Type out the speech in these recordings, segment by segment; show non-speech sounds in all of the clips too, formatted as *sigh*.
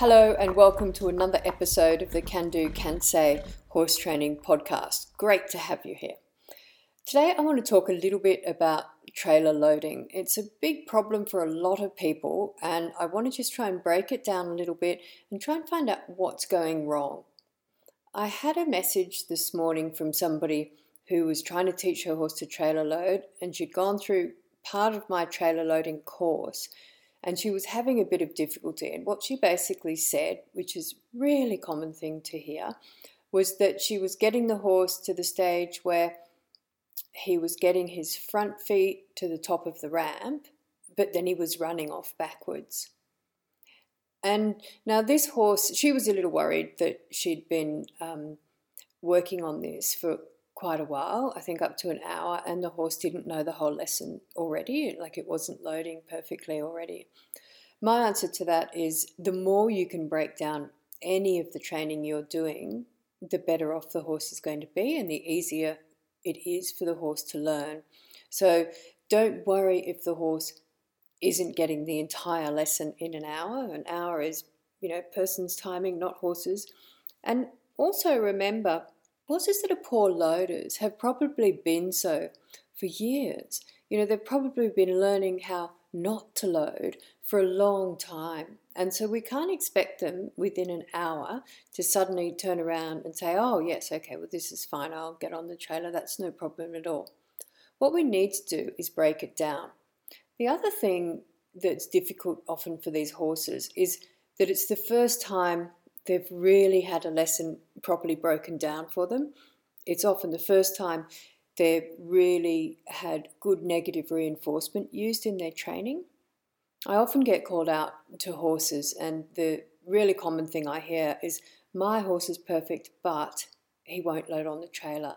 Hello, and welcome to another episode of the Can Do, Can Say Horse Training Podcast. Great to have you here. Today, I want to talk a little bit about trailer loading. It's a big problem for a lot of people, and I want to just try and break it down a little bit and try and find out what's going wrong. I had a message this morning from somebody who was trying to teach her horse to trailer load, and she'd gone through part of my trailer loading course and she was having a bit of difficulty. And what she basically said, which is really common thing to hear, was that she was getting the horse to the stage where he was getting his front feet to the top of the ramp, but then he was running off backwards. And now this horse, she was a little worried that she'd been um, working on this for quite a while, I think up to an hour, and the horse didn't know the whole lesson already, like it wasn't loading perfectly already. My answer to that is the more you can break down any of the training you're doing, the better off the horse is going to be, and the easier it is for the horse to learn. So don't worry if the horse isn't getting the entire lesson in an hour. An hour is, you know, person's timing, not horses. And also remember Horses that are poor loaders have probably been so for years. You know, they've probably been learning how not to load for a long time. And so we can't expect them within an hour to suddenly turn around and say, oh, yes, okay, well, this is fine, I'll get on the trailer, that's no problem at all. What we need to do is break it down. The other thing that's difficult often for these horses is that it's the first time they've really had a lesson properly broken down for them. It's often the first time they've really had good negative reinforcement used in their training. I often get called out to horses, and the really common thing I hear is, My horse is perfect, but he won't load on the trailer.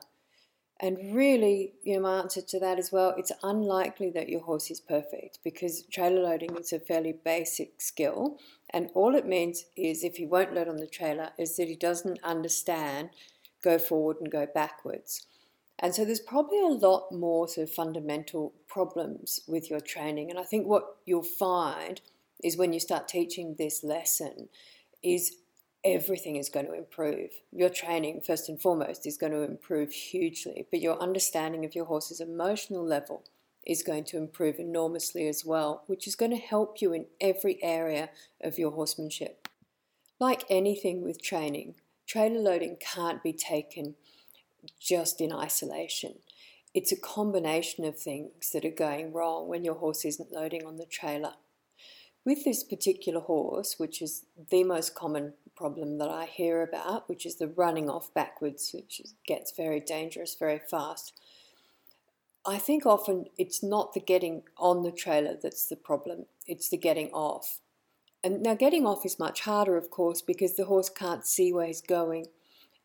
And really, you know, my answer to that as well, it's unlikely that your horse is perfect because trailer loading is a fairly basic skill. And all it means is if he won't load on the trailer, is that he doesn't understand go forward and go backwards. And so there's probably a lot more sort of fundamental problems with your training. And I think what you'll find is when you start teaching this lesson is everything is going to improve. Your training, first and foremost, is going to improve hugely, but your understanding of your horse's emotional level is going to improve enormously as well, which is going to help you in every area of your horsemanship. Like anything with training, trailer loading can't be taken just in isolation. It's a combination of things that are going wrong when your horse isn't loading on the trailer. With this particular horse, which is the most common problem that I hear about, which is the running off backwards, which gets very dangerous very fast. I think often it's not the getting on the trailer that's the problem, it's the getting off. And now, getting off is much harder, of course, because the horse can't see where he's going.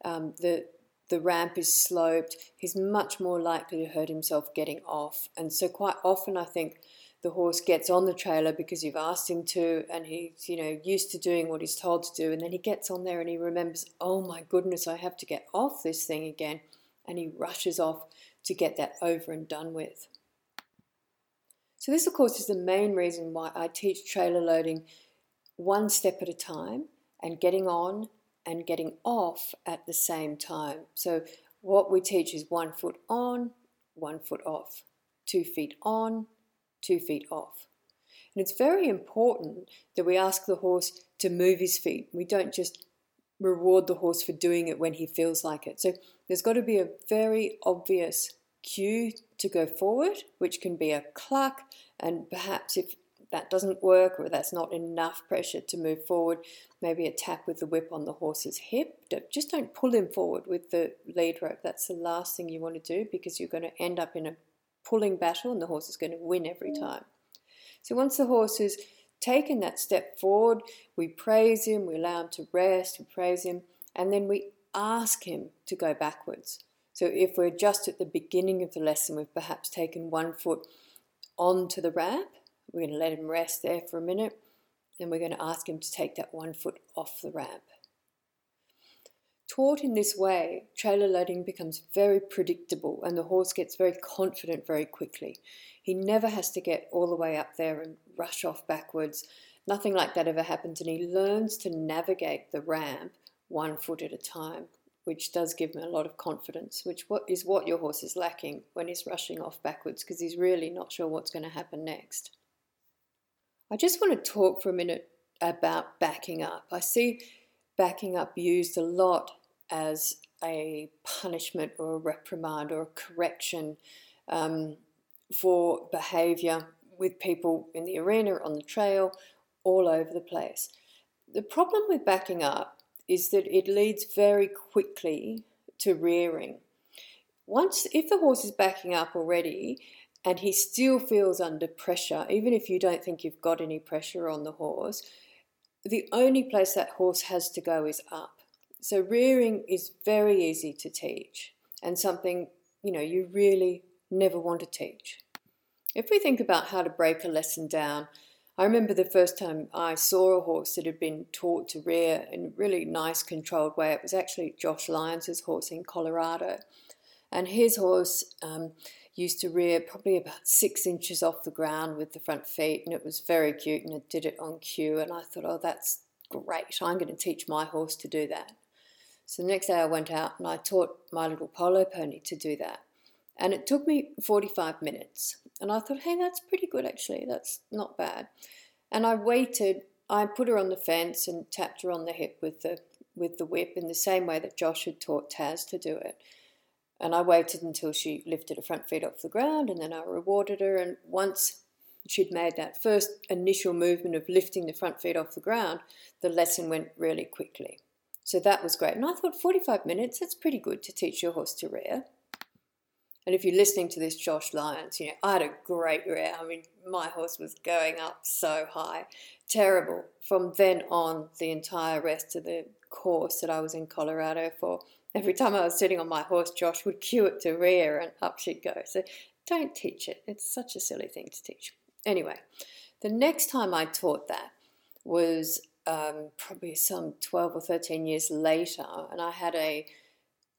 Um, the the ramp is sloped. He's much more likely to hurt himself getting off. And so, quite often, I think the horse gets on the trailer because you've asked him to and he's you know used to doing what he's told to do and then he gets on there and he remembers oh my goodness i have to get off this thing again and he rushes off to get that over and done with. So this of course is the main reason why i teach trailer loading one step at a time and getting on and getting off at the same time. So what we teach is one foot on one foot off two feet on two feet off. And it's very important that we ask the horse to move his feet. We don't just reward the horse for doing it when he feels like it. So there's got to be a very obvious cue to go forward, which can be a cluck, and perhaps if that doesn't work or that's not enough pressure to move forward, maybe a tap with the whip on the horse's hip. Just don't pull him forward with the lead rope. That's the last thing you want to do because you're going to end up in a pulling battle and the horse is going to win every mm. time. So once the horse has taken that step forward, we praise him, we allow him to rest, we praise him, and then we ask him to go backwards. So if we're just at the beginning of the lesson, we've perhaps taken one foot onto the ramp, we're going to let him rest there for a minute, and we're going to ask him to take that one foot off the ramp. Taught in this way, trailer loading becomes very predictable and the horse gets very confident very quickly. He never has to get all the way up there and rush off backwards. Nothing like that ever happens, and he learns to navigate the ramp one foot at a time, which does give him a lot of confidence, which is what your horse is lacking when he's rushing off backwards because he's really not sure what's going to happen next. I just want to talk for a minute about backing up. I see backing up used a lot as a punishment or a reprimand or a correction um, for behaviour with people in the arena, on the trail, all over the place. The problem with backing up is that it leads very quickly to rearing. Once, if the horse is backing up already and he still feels under pressure, even if you don't think you've got any pressure on the horse, the only place that horse has to go is up. So rearing is very easy to teach and something, you know, you really never want to teach. If we think about how to break a lesson down, I remember the first time I saw a horse that had been taught to rear in a really nice controlled way. It was actually Josh Lyons' horse in Colorado. And his horse um, used to rear probably about six inches off the ground with the front feet, and it was very cute, and it did it on cue. And I thought, oh, that's great. I'm going to teach my horse to do that. So the next day I went out and I taught my little polo pony to do that. And it took me 45 minutes. And I thought, hey, that's pretty good actually. That's not bad. And I waited. I put her on the fence and tapped her on the hip with the with the whip in the same way that Josh had taught Taz to do it. And I waited until she lifted her front feet off the ground and then I rewarded her. And once she'd made that first initial movement of lifting the front feet off the ground, the lesson went really quickly. So that was great. And I thought 45 minutes, that's pretty good to teach your horse to rear. And if you're listening to this, Josh Lyons, you know, I had a great rear. I mean, my horse was going up so high. Terrible. From then on, the entire rest of the course that I was in Colorado for, every time I was sitting on my horse, Josh would cue it to rear and up she'd go. So don't teach it. It's such a silly thing to teach. Anyway, the next time I taught that was um, probably some 12 or 13 years later, and I had a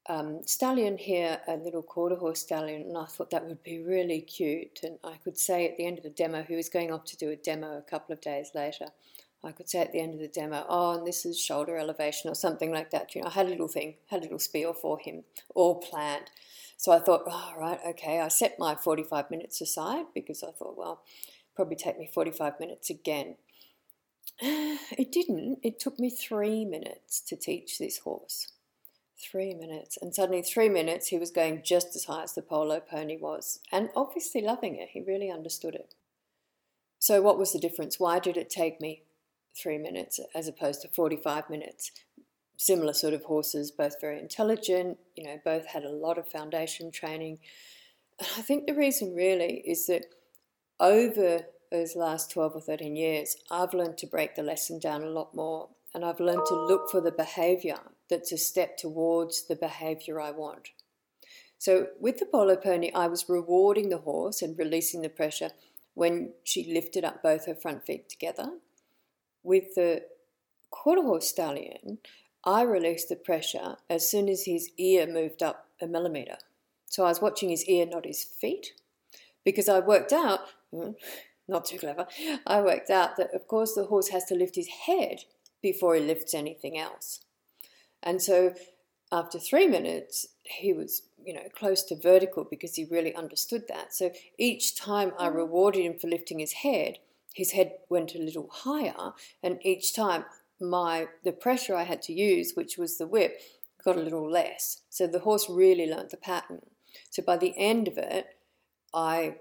um, stallion here, a little quarter horse stallion, and I thought that would be really cute. And I could say at the end of the demo, he was going off to do a demo a couple of days later. I could say at the end of the demo, oh, and this is shoulder elevation or something like that. You know, I had a little thing, had a little spiel for him, all planned. So I thought, oh, right, okay. I set my 45 minutes aside because I thought, well, probably take me 45 minutes again. *sighs* It didn't. It took me three minutes to teach this horse. Three minutes. And suddenly, three minutes, he was going just as high as the polo pony was, and obviously loving it. He really understood it. So, what was the difference? Why did it take me three minutes as opposed to 45 minutes? Similar sort of horses, both very intelligent, you know, both had a lot of foundation training. *sighs* I think the reason really is that over those last 12 or 13 years, I've learned to break the lesson down a lot more and I've learned to look for the behavior that's a step towards the behavior I want. So with the polo pony, I was rewarding the horse and releasing the pressure when she lifted up both her front feet together. With the quarter horse stallion, I released the pressure as soon as his ear moved up a millimeter. So I was watching his ear, not his feet, because I worked out hmm, not too clever, I worked out that, of course, the horse has to lift his head before he lifts anything else. And so after three minutes, he was, you know, close to vertical because he really understood that. So each time I mm. rewarded him for lifting his head, his head went a little higher, and each time my the pressure I had to use, which was the whip, got a little less. So the horse really learnt the pattern. So by the end of it, I,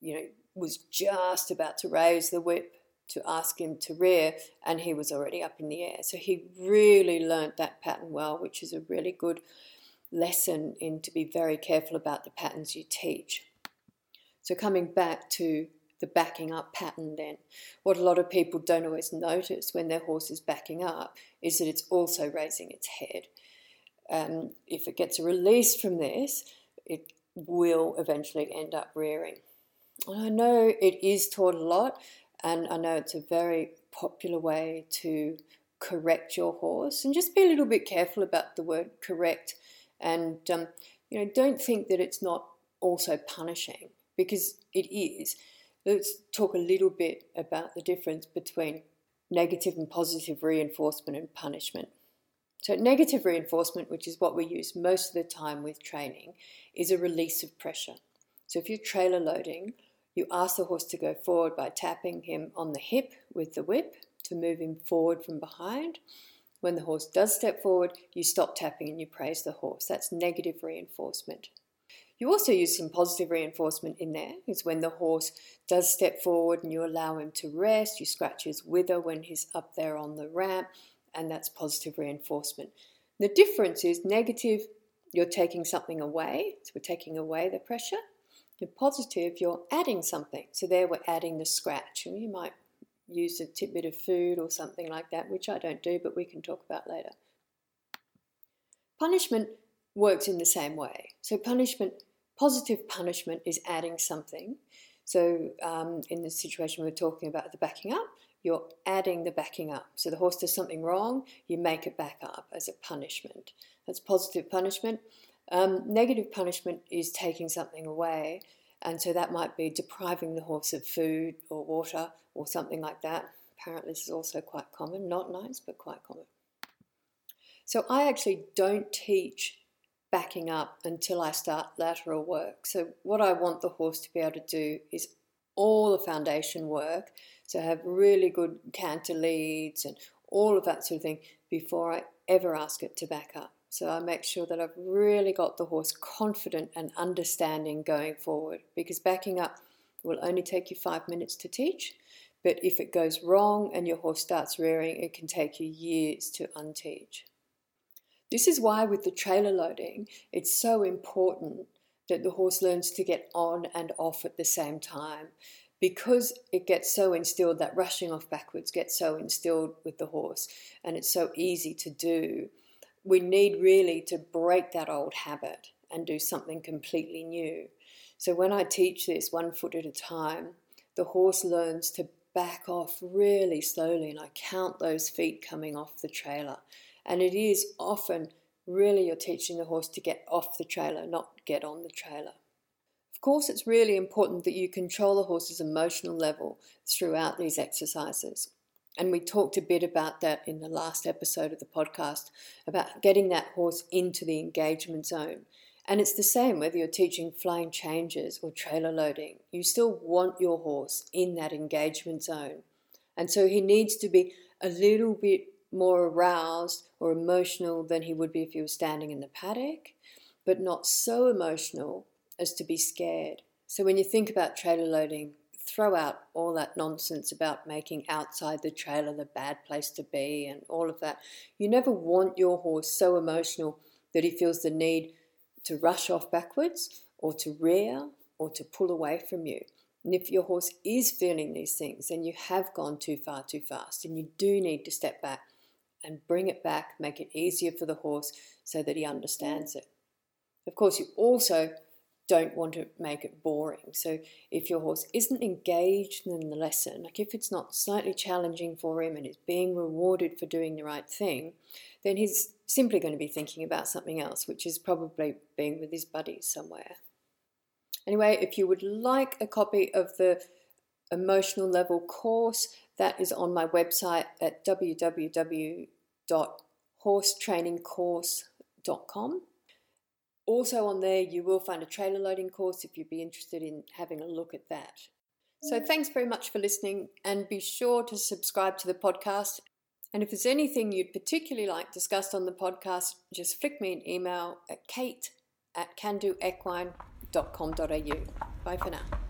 you know, was just about to raise the whip to ask him to rear, and he was already up in the air. So he really learnt that pattern well, which is a really good lesson in to be very careful about the patterns you teach. So coming back to the backing up pattern then, what a lot of people don't always notice when their horse is backing up is that it's also raising its head. Um, if it gets a release from this, it will eventually end up rearing. I know it is taught a lot, and I know it's a very popular way to correct your horse. And just be a little bit careful about the word correct, and um, you know, don't think that it's not also punishing because it is. Let's talk a little bit about the difference between negative and positive reinforcement and punishment. So, negative reinforcement, which is what we use most of the time with training, is a release of pressure. So, if you're trailer loading, you ask the horse to go forward by tapping him on the hip with the whip to move him forward from behind. When the horse does step forward, you stop tapping and you praise the horse. That's negative reinforcement. You also use some positive reinforcement in there, is when the horse does step forward and you allow him to rest, you scratch his wither when he's up there on the ramp, and that's positive reinforcement. The difference is negative, you're taking something away, so we're taking away the pressure. Positive, you're adding something. So there we're adding the scratch. And you might use a tidbit of food or something like that, which I don't do, but we can talk about later. Punishment works in the same way. So punishment, positive punishment is adding something. So um, in the situation we we're talking about the backing up, you're adding the backing up. So the horse does something wrong, you make it back up as a punishment. That's positive punishment. Um, negative punishment is taking something away, and so that might be depriving the horse of food or water or something like that. Apparently, this is also quite common, not nice, but quite common. So, I actually don't teach backing up until I start lateral work. So, what I want the horse to be able to do is all the foundation work, so have really good canter leads and all of that sort of thing before I ever ask it to back up. So I make sure that I've really got the horse confident and understanding going forward because backing up will only take you five minutes to teach. But if it goes wrong and your horse starts rearing, it can take you years to unteach. This is why, with the trailer loading, it's so important that the horse learns to get on and off at the same time because it gets so instilled that rushing off backwards gets so instilled with the horse and it's so easy to do we need really to break that old habit and do something completely new. So when I teach this one foot at a time, the horse learns to back off really slowly and I count those feet coming off the trailer. And it is often really you're teaching the horse to get off the trailer, not get on the trailer. Of course, it's really important that you control the horse's emotional level throughout these exercises. And we talked a bit about that in the last episode of the podcast about getting that horse into the engagement zone. And it's the same whether you're teaching flying changes or trailer loading. You still want your horse in that engagement zone. And so he needs to be a little bit more aroused or emotional than he would be if he was standing in the paddock, but not so emotional as to be scared. So when you think about trailer loading, throw out all that nonsense about making outside the trailer the bad place to be and all of that. You never want your horse so emotional that he feels the need to rush off backwards or to rear or to pull away from you. And if your horse is feeling these things, then you have gone too far too fast and you do need to step back and bring it back, make it easier for the horse so that he understands it. Of course, you also don't want to make it boring. So if your horse isn't engaged in the lesson, like if it's not slightly challenging for him and is being rewarded for doing the right thing, then he's simply going to be thinking about something else, which is probably being with his buddies somewhere. Anyway, if you would like a copy of the emotional level course, that is on my website at www.horsetrainingcourse.com. Also, on there, you will find a trailer loading course if you'd be interested in having a look at that. So, thanks very much for listening, and be sure to subscribe to the podcast. And if there's anything you'd particularly like discussed on the podcast, just flick me an email at kate at candoequine.com.au. Bye for now.